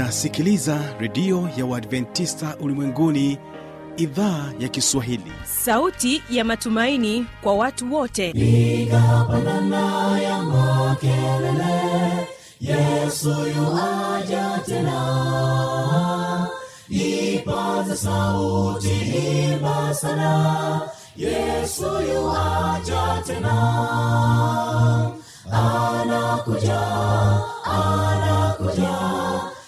unasikiliza redio ya uadventista ulimwenguni idhaa ya kiswahili. Sauti ya matumaini kwa watu wote. Nigapandana ya makelele yesu yuaja tena. Ipaze sauti himba sana yesu yuaja tena. Anakuja anakuja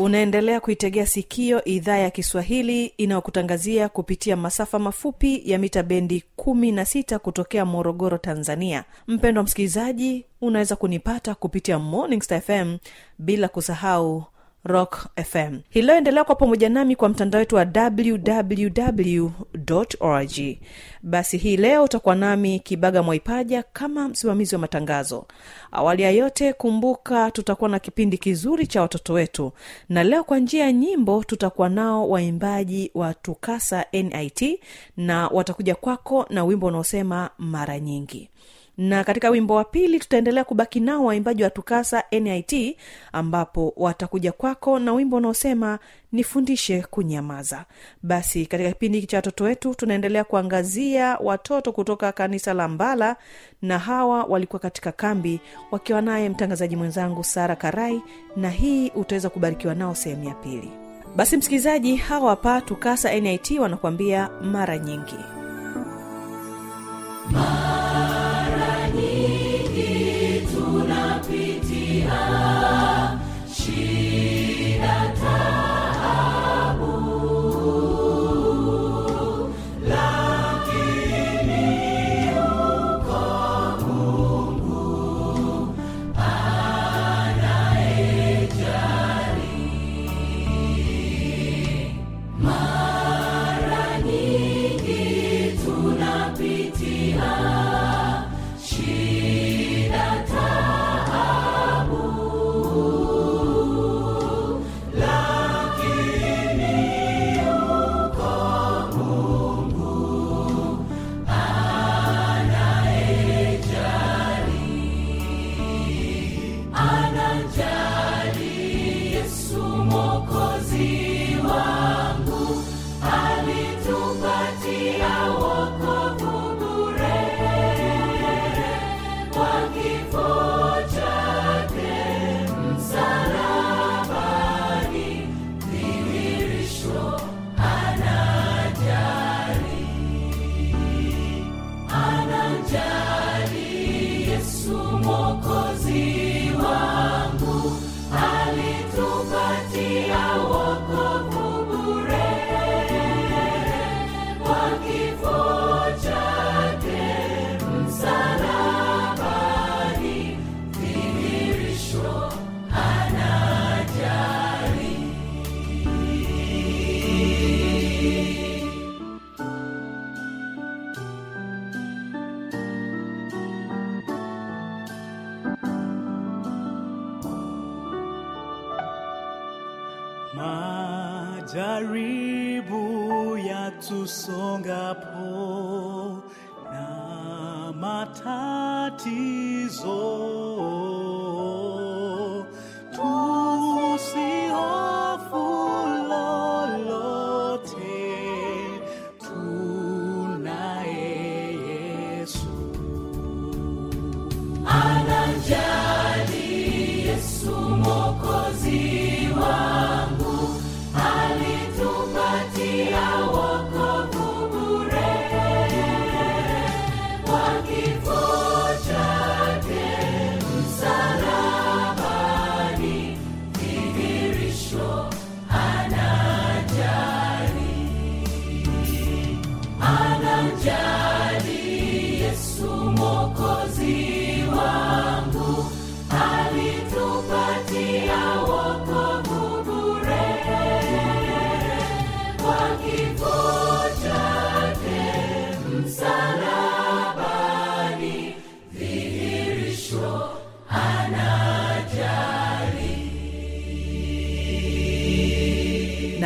unaendelea kuitegea sikio idhaa ya kiswahili inayokutangazia kupitia masafa mafupi ya mita bendi 16 kutokea morogoro tanzania. Mpendwa msikilizaji unaweza kunipata kupitia morning star fm bila kusahau rock fm hililoendelea kwa pamoja nami kwa mtandao wetu wa www org. Basi hii leo utakuwa nami kibaga mwaipaja kama msimamizi wa matangazo. Awali ya yote kumbuka tutakuwa na kipindi kizuri cha watoto wetu. Na leo kwa njia ya nyimbo tutakuwa nao waimbaji wa tukasa nit na watakuja kwako na wimbo unaosema mara nyingi na katika wimbo wa pili tutaendelea kubaki nao waimbaji wa tukasa nit ambapo watakuja kwako na wimbo unaosema nifundishe kunyamaza. Basi katika kipindi hiki cha watoto wetu tunaendelea kuangazia watoto kutoka kanisa la mbala na hawa walikuwa katika kambi wakiwa naye mtangazaji mwenzangu sara karai na hii utaweza kubarikiwa nao sehemu ya pili. Basi msikilizaji hawa hapa tukasa nit wanakuambia mara nyingi nyingi tunapitia Mighty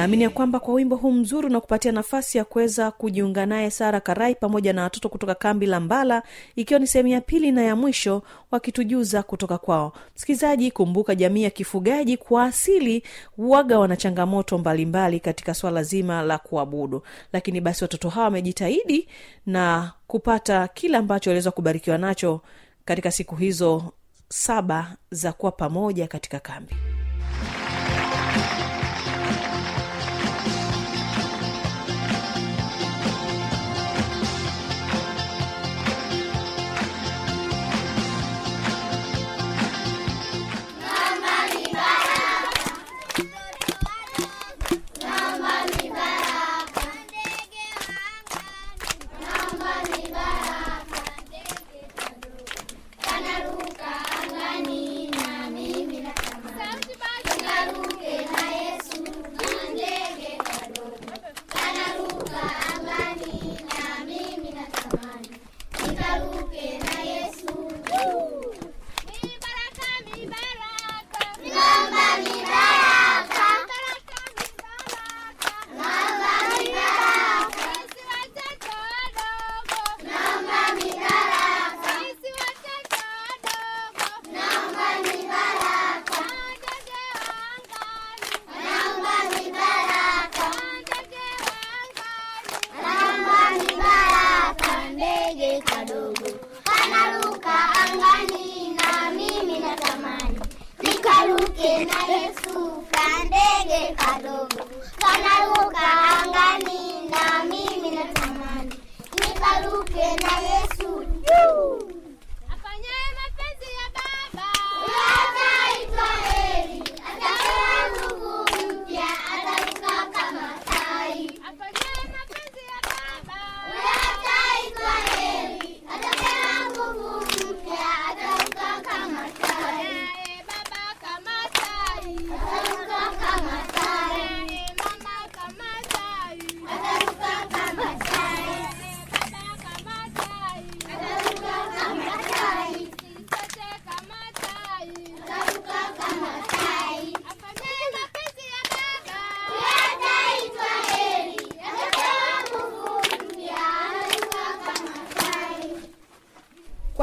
naamini ya kwamba kwa wimbo huu mzuri unakupatia nafasi ya kuweza kujiunga naye sara karai pamoja na watoto kutoka kambi la mbala ikiwa ni sehemu ya pili na ya mwisho wakitujuza kutoka kwao. Msikilizaji kumbuka jamii ya kifugaji kwa asili waga wana changamoto mbalimbali katika swala zima la kuabudu. Lakini basi watoto hawa wamejitahidi na kupata kile ambacho waliweza kubarikiwa nacho katika siku hizo saba za kuwa pamoja katika kambi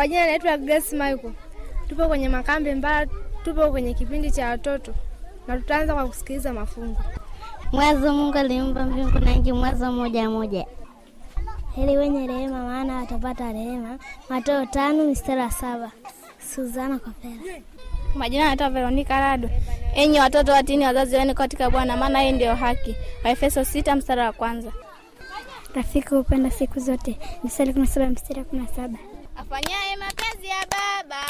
Kwa jina naitwa Grace Michael. Tupo kwenye makambi Mbara, tupo kwenye kipindi cha watoto na tutaanza kwa kusikiliza mafungu. Mwanzo Mungu aliumba mbingu na nchi, Mwanzo moja moja. Heri wenye rehema, maana watapata rehema. Mateo tano mstari wa saba. Suzana Kopera. Majina naitwa Veronica Rado. Enyi watoto watini wazazi wenu katika Bwana, maana hii ndio haki. Waefeso sita mstari wa kwanza. Rafiki hupenda siku zote. Mstari kumi na saba mstari wa kumi na saba. Afanyaye mapenzi ya Baba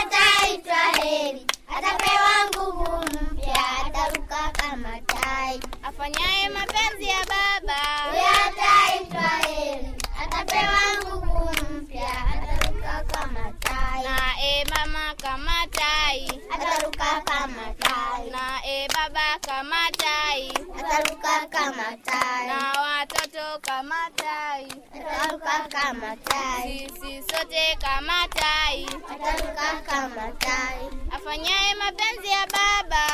Ataitwa heri, atapewa nguvu mpya, ataruka kama tai. afanyaye mapenzi ya Baba Ataitwa heri, atapewa nguvu mpya, ataruka kama tai. na e mama kama tai Ataruka kama tai. na e baba kama tai Ataruka kama tai. na watoto kama tai Ataruka kama tai. sisi sote kama tai Ataruka kama tai. afanyaye mapenzi ya Baba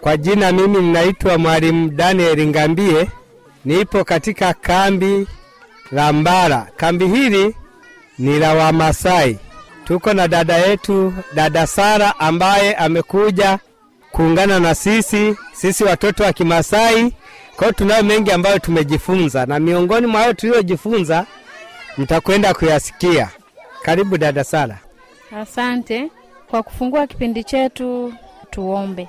Kwa jina mimi ninaitwa Mwalimu Daniel Ngambie, nipo katika kambi la Mbara. Kambi hili ni la Wamasai. Tuko na dada yetu dada Sara ambaye amekuja kuungana na sisi sisi watoto wa Kimasai. Kwa hiyo tunayo mengi ambayo tumejifunza, na miongoni mwa hayo tuliyojifunza mtakwenda kuyasikia. Karibu dada Sara. Asante kwa kufungua kipindi chetu. Tuombe.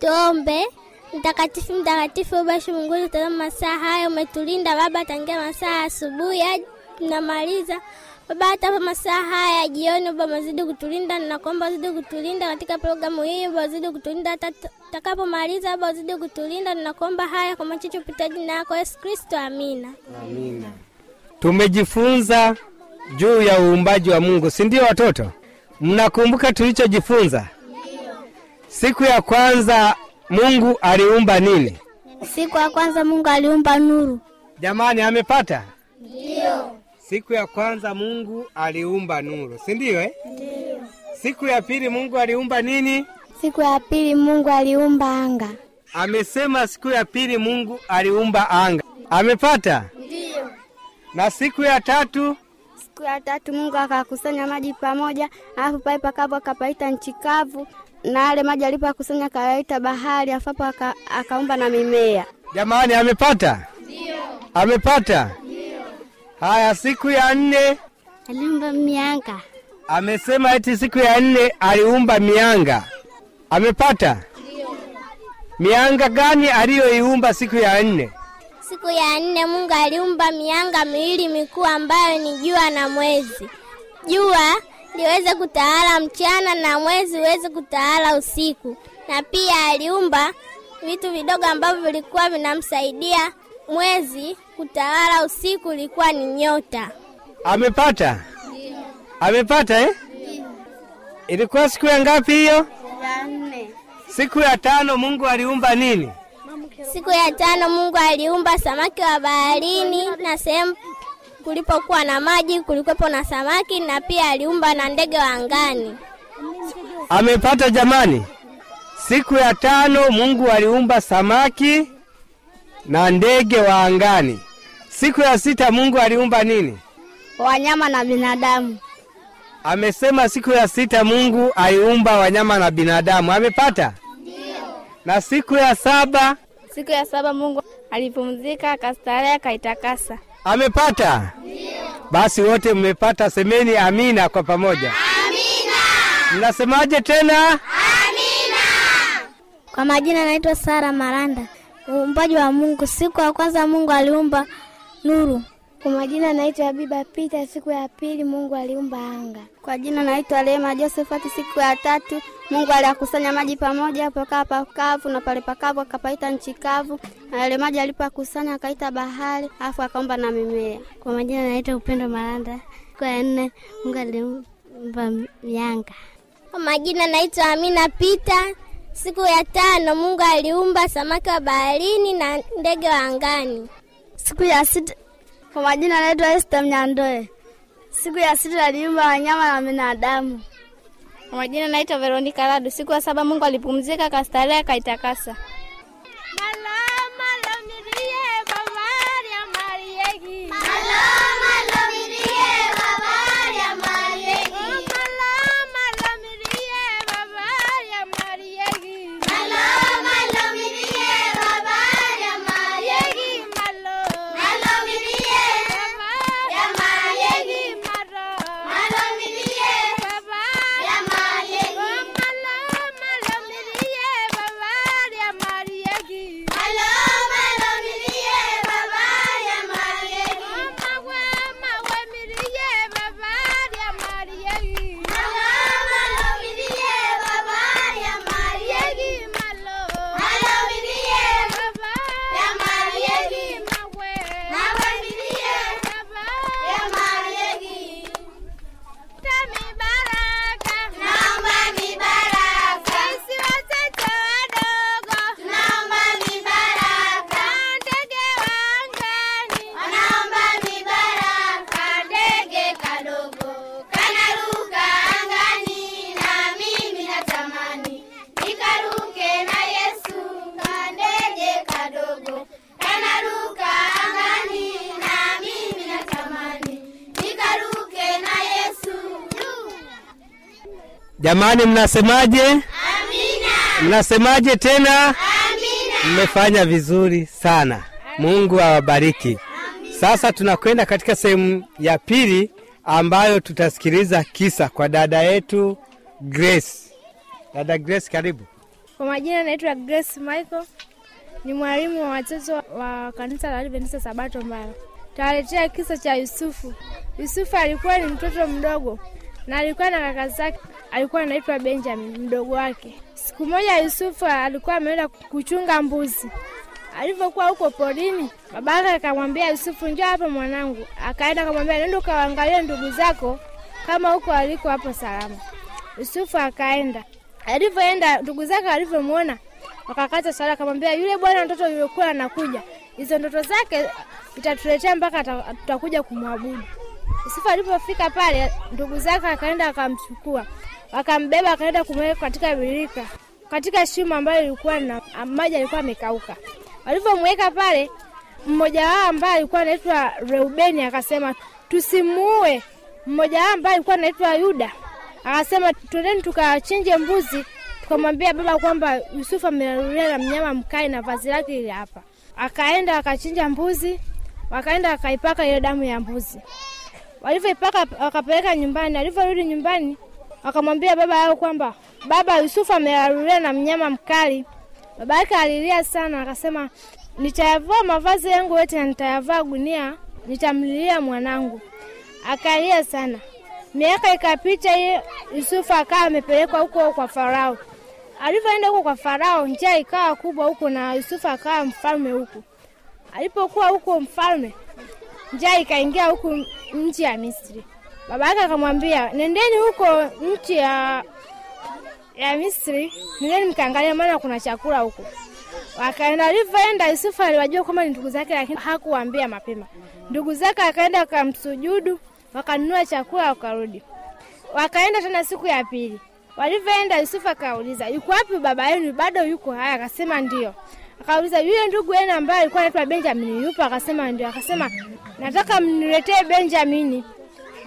Tuombe. Mtakatifu, mtakatifu, ubashi Mungu, tazama masaa haya umetulinda Baba, tangia masaa asubuhi hadi tunamaliza Baba, hata masaa haya ya jioni, Baba mazidi kutulinda, ninakuomba zidi kutulinda katika programu hii, Baba zidi kutulinda hata tutakapomaliza, Baba zidi kutulinda, ninakuomba haya kwa machache upita jina yako Yesu Kristo, amina. Amina. Tumejifunza juu ya uumbaji wa Mungu, si ndio watoto? Mnakumbuka tulichojifunza? Siku ya kwanza Mungu aliumba nini? Siku ya kwanza Mungu aliumba nuru. Jamani, amepata? Ndio. Siku ya kwanza Mungu aliumba nuru, si ndio eh? Ndio. Siku ya pili Mungu aliumba nini? Siku ya pili Mungu aliumba anga. Amesema siku ya pili Mungu aliumba anga. Amepata? Ndio. Na siku ya tatu Siku ya tatu Mungu akakusanya maji pamoja, alafu pale pakavu akapaita nchi kavu, na yale maji alipokusanya akayaita bahari, afapo aka, akaumba na mimea. Jamani, amepata? Ndio. Amepata? Ndio. Haya, siku ya nne Aliumba mianga. amesema eti siku ya nne aliumba mianga. Amepata? Ndio. Mianga gani aliyoiumba siku ya nne? Siku ya nne Mungu aliumba mianga miwili mikuu ambayo ni jua na mwezi. Jua liweze kutawala mchana na mwezi uweze kutawala usiku, na pia aliumba vitu vidogo ambavyo vilikuwa vinamsaidia mwezi kutawala usiku, ilikuwa ni nyota. Amepata? Ndio. Amepata eh? Ilikuwa siku ya ngapi hiyo? Ya nne. Siku ya tano Mungu aliumba nini? Siku ya tano Mungu aliumba samaki wa baharini na sehemu kulipokuwa na maji kulikuwepo na samaki, na pia aliumba na ndege wa angani. Amepata jamani? Siku ya tano Mungu aliumba samaki na ndege wa angani. Siku ya sita Mungu aliumba nini? Wanyama na binadamu. Amesema siku ya sita Mungu aliumba wanyama na binadamu. Amepata? Na siku ya saba Siku ya saba Mungu alipumzika, akastarehe, akaitakasa. Amepata? Basi wote mmepata, semeni amina kwa pamoja. Amina. Mnasemaje tena? Kwa majina naitwa Sara Maranda. Uumbaji wa Mungu, siku ya kwanza Mungu aliumba nuru. Kwa majina naitwa Habiba Pita. Siku ya pili Mungu aliumba anga. Kwa jina naitwa Rehema Josephat. Siku ya tatu Mungu aliyakusanya maji pamoja, pakaa pakavu na pale pakavu akapaita nchi kavu, na yale maji alipokusanya akaita bahari, alafu akaumba na mimea. Kwa majina naitwa Upendo Maranda. Siku ya nne Mungu aliumba mianga. Kwa majina naitwa Amina Pita. Siku ya tano Mungu aliumba samaki wa baharini na ndege wa angani. Siku ya sita kwa majina naitwa Esther Mnyandoe. Siku ya sita aliumba wanyama na binadamu. Kwa majina naitwa Veronica Radu. Siku ya saba Mungu alipumzika, akastarehe, akaitakasa. Jamani, mnasemaje? Amina. Mnasemaje tena? Amina. Mmefanya vizuri sana. Mungu awabariki. Sasa tunakwenda katika sehemu ya pili ambayo tutasikiliza kisa kwa dada yetu Grace. Dada Grace, karibu. Kwa majina naitwa Grace Michael, ni mwalimu wa watoto wa kanisa la Adventista Sabato Mbayo. tawaletea kisa cha Yusufu. Yusufu alikuwa ni mtoto mdogo na alikuwa na kaka zake, alikuwa anaitwa Benjamin mdogo wake. Siku moja Yusufu alikuwa ameenda kuchunga mbuzi. Alivyokuwa huko porini, babake akamwambia Yusufu, njoo hapa mwanangu. Akaenda akamwambia, nenda ukawaangalie ndugu zako kama huko aliko hapo salama. Yusufu akaenda. Alivyoenda, ndugu zake alivyomwona wakakata sala, akamwambia yule bwana mtoto yulikuwa anakuja, hizo ndoto zake itatuletea mpaka tutakuja kumwabudu. Yusufu alipofika pale, ndugu zake akaenda akamchukua, wakambeba, akaenda kumweka katika birika, katika shimo ambayo ilikuwa na maji alikuwa amekauka. Walivyomweka pale, mmoja wao ambaye alikuwa anaitwa Reubeni akasema tusimuue. Mmoja wao ambaye alikuwa anaitwa Yuda akasema twendeni tukachinje mbuzi, tukamwambia baba kwamba Yusufu amelalulia na mnyama mkali na vazi lake ili hapa. Akaenda akachinja mbuzi, wakaenda akaipaka ile damu ya mbuzi. Walivyoipaka wakapeleka nyumbani. Alivyorudi nyumbani, wakamwambia baba yao kwamba baba, Yusufu amelalulia na mnyama mkali. Baba yake alilia sana, akasema nitayavua mavazi yangu yote na nitayavaa gunia, nitamlilia mwanangu. Akalia sana. Miaka ikapita, hiyo Yusufu akawa amepelekwa huko kwa Farao. Alivyoenda huko kwa Farao, njaa ikawa kubwa huko na Yusufu akawa mfalme huko. Alipokuwa huko mfalme, njaa ikaingia huku nchi ya Misri. Baba yake akamwambia, nendeni huko nchi ya ya Misri, nendeni mkaangalia, maana kuna chakula huko. Wakaenda. Alivyoenda Yusufu aliwajua kwamba ni ndugu zake, lakini hakuwaambia mapema. Ndugu zake akaenda akamsujudu, wakanunua chakula, wakarudi. Wakaenda tena siku ya pili. Walivyoenda Yusufu akauliza, yuko wapi baba yenu? Bado yuko haya? Akasema ndio. Akauliza, yule ndugu yenu ambaye alikuwa anaitwa Benjamin yupo? Akasema ndio. Akasema nataka mniletee Benjamin.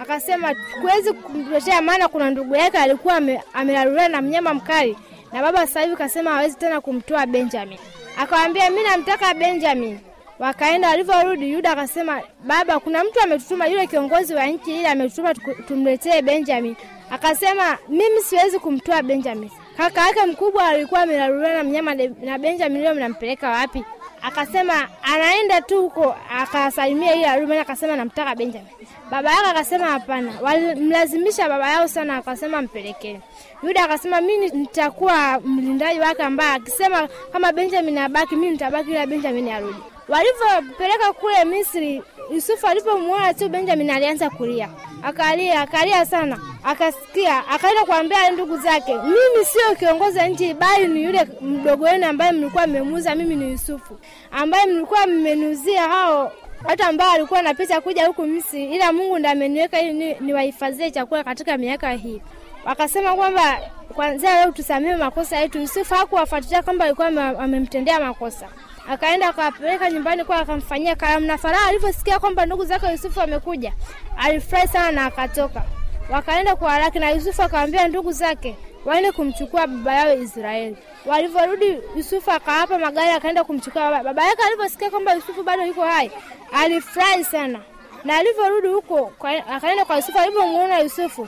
Akasema kuwezi kumletea, maana kuna ndugu yake alikuwa ame- amelaluliwa na mnyama mkali, na baba sasa hivi kasema hawezi tena kumtoa Benjamin. Akawambia mi namtaka Benjamin. Wakaenda, walivyorudi Yuda akasema, baba, kuna mtu ametutuma, yule kiongozi wa nchi ile ametutuma tumletee Benjamin. Akasema mimi siwezi kumtoa Benjamin, kaka yake mkubwa alikuwa amelaluliwa na mnyama na Benjamin leo mnampeleka wapi? Akasema anaenda tu huko, akasalimia ile Arumi, akasema namtaka Benjamin. Baba yake akasema hapana, walimlazimisha baba yao sana, akasema mpelekee Yuda akasema mimi nitakuwa mlindaji wake, ambaye akisema kama Benjamin abaki, mimi nitabaki, ila Benjamin arudi. Walivyopeleka kule Misri, Yusufu alipomwona tu Benjamin alianza kulia, akalia akalia sana, akasikia, akaenda kuambia ndugu zake, mimi sio kiongozi wa nchi, bali ni yule mdogo wenu ambaye mlikuwa mmemuuza. Mimi ni Yusufu ambaye mlikuwa mmeniuzia hao watu ambao walikuwa wanapita kuja huku Misri, ila Mungu ndiye ameniweka ili ni- niwahifadhie chakula katika miaka hii. Wakasema kwamba kwanza leo tusamehe makosa yetu. Yusufu hakuwafuatilia kwamba alikuwa amemtendea makosa, akaenda akawapeleka nyumbani kwa akamfanyia karamu. Na Farao alivyosikia kwamba ndugu zake Yusufu amekuja alifurahi sana na akatoka. Wakaenda kwa haraka, na Yusufu akawaambia ndugu zake waende kumchukua baba yao Israeli. Walivyorudi, Yusufu akawapa magari, akaenda kumchukua baba. Baba yake alivyosikia kwamba Yusufu bado yuko hai, alifurahi sana na alivyorudi huko akaenda kwa Yusufu. Alivyomuona Yusufu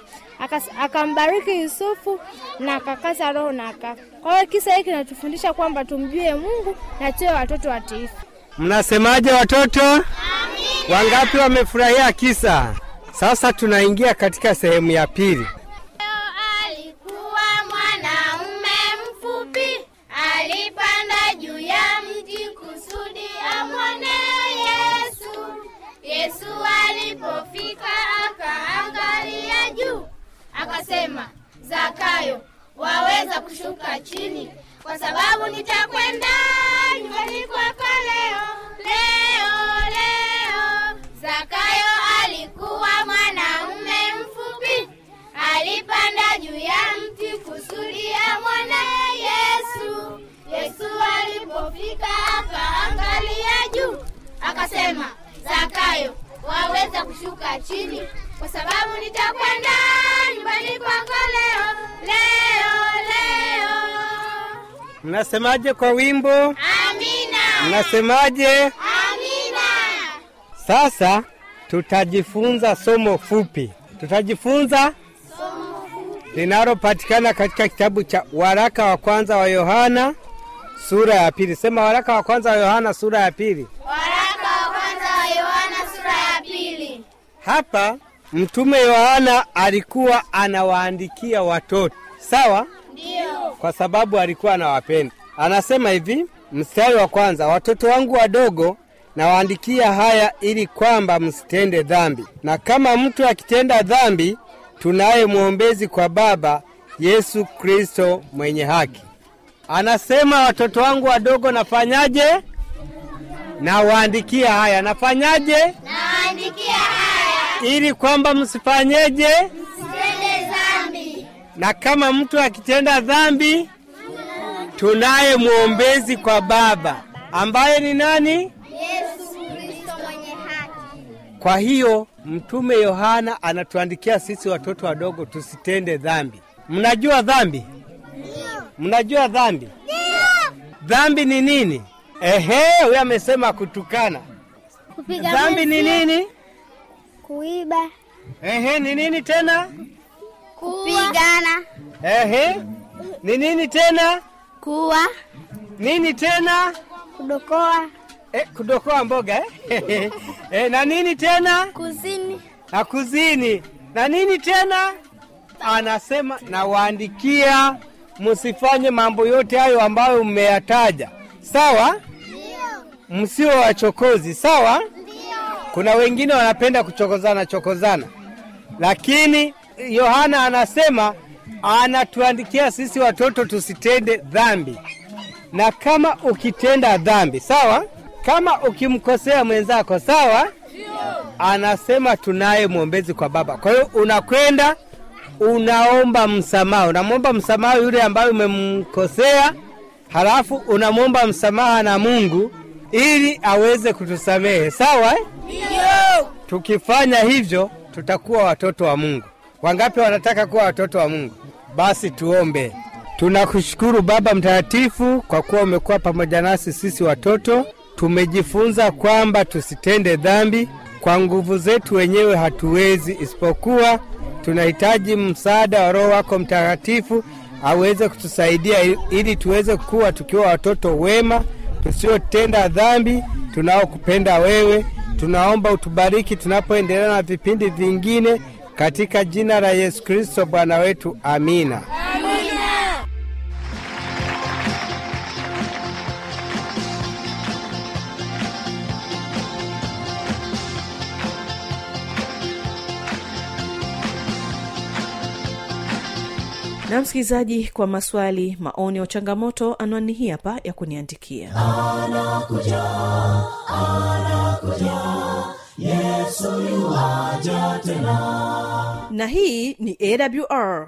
akambariki Yusufu na akakata roho na akafa. Kwa hiyo kisa hiki kinatufundisha kwamba tumjue Mungu na tuwe watoto watiifu. Mnasemaje watoto? Wangapi wamefurahia kisa? Sasa tunaingia katika sehemu ya pili. Akasema, Zakayo, waweza kushuka chini, kwa sababu nitakwenda nyumbani kwako leo, leo, leo. Zakayo alikuwa mwanaume mfupi alipanda juu ya mti kusudi amwone Yesu. Yesu alipofika akaangalia juu, akasema, Zakayo, waweza kushuka chini, kwa sababu nitakwenda nyumbani kwako leo, leo, leo. Mnasemaje kwa wimbo? Amina, Mnasemaje? amina. Sasa tutajifunza somo fupi. Tutajifunza linalopatikana katika kitabu cha waraka wa kwanza wa Yohana sura ya pili. Sema waraka wa kwanza wa Yohana sura ya pili. Waraka wa kwanza wa Yohana sura hapa mtume Yohana alikuwa anawaandikia watoto, sawa? Ndio. Kwa sababu alikuwa anawapenda. Anasema hivi, mstari wa kwanza, watoto wangu wadogo nawaandikia haya ili kwamba msitende dhambi, na kama mtu akitenda dhambi, tunaye mwombezi kwa Baba, Yesu Kristo mwenye haki. Anasema watoto wangu wadogo nafanyaje? Nawaandikia haya. Nafanyaje? Nawaandikia haya Ili kwamba msifanyeje? msitende dhambi. Na kama mtu akitenda dhambi, tunaye mwombezi kwa Baba, ambaye ni nani? Yesu Kristo mwenye haki. Kwa hiyo mtume Yohana anatuandikia sisi watoto wadogo tusitende dhambi. Mnajua dhambi? Mnajua dhambi? Dhambi ni nini? Ehe, huyo amesema kutukana. Kupiga Dhambi ni nini? Kuiba, Ehe, ni nini tena? kupigana, Ehe, ni nini tena? kuwa, Nini tena? kudokoa, Eh, kudokoa mboga eh? eh, na nini tena? kuzini, Na kuzini. Na nini tena? Anasema nawaandikia msifanye mambo yote hayo ambayo mmeyataja. Sawa? Msio wachokozi, sawa? Kuna wengine wanapenda kuchokozana chokozana, lakini Yohana anasema anatuandikia sisi watoto tusitende dhambi, na kama ukitenda dhambi, sawa, kama ukimkosea mwenzako, sawa, anasema tunaye mwombezi kwa Baba. Kwa hiyo unakwenda unaomba msamaha, unamwomba msamaha yule ambaye umemkosea, halafu unamwomba msamaha na Mungu ili aweze kutusamehe, sawa eh? Tukifanya hivyo tutakuwa watoto wa Mungu. Wangapi wanataka kuwa watoto wa Mungu? Basi tuombe. Tunakushukuru Baba Mtakatifu kwa kuwa umekuwa pamoja nasi sisi watoto. Tumejifunza kwamba tusitende dhambi. Kwa nguvu zetu wenyewe hatuwezi, isipokuwa tunahitaji msaada wa Roho wako Mtakatifu aweze kutusaidia ili tuweze kuwa tukiwa watoto wema tusiotenda dhambi, tunaokupenda wewe. Tunaomba utubariki tunapoendelea na vipindi vingine, katika jina la Yesu Kristo Bwana wetu, amina. Msikilizaji kwa maswali maoni au changamoto anwani hii hapa ya kuniandikia. Na hii ni awr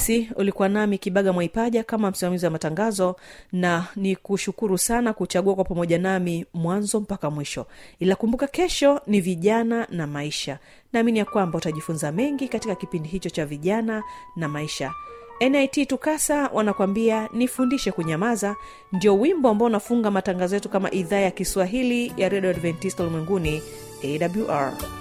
basi ulikuwa nami kibaga mwaipaja kama msimamizi wa matangazo na ni kushukuru sana kuchagua kwa pamoja nami mwanzo mpaka mwisho. Ila kumbuka kesho ni vijana na maisha. Naamini ya kwamba utajifunza mengi katika kipindi hicho cha vijana na maisha. Nit tukasa wanakwambia nifundishe kunyamaza. Ndio wimbo ambao unafunga matangazo yetu kama idhaa ya kiswahili ya redio adventista ulimwenguni awr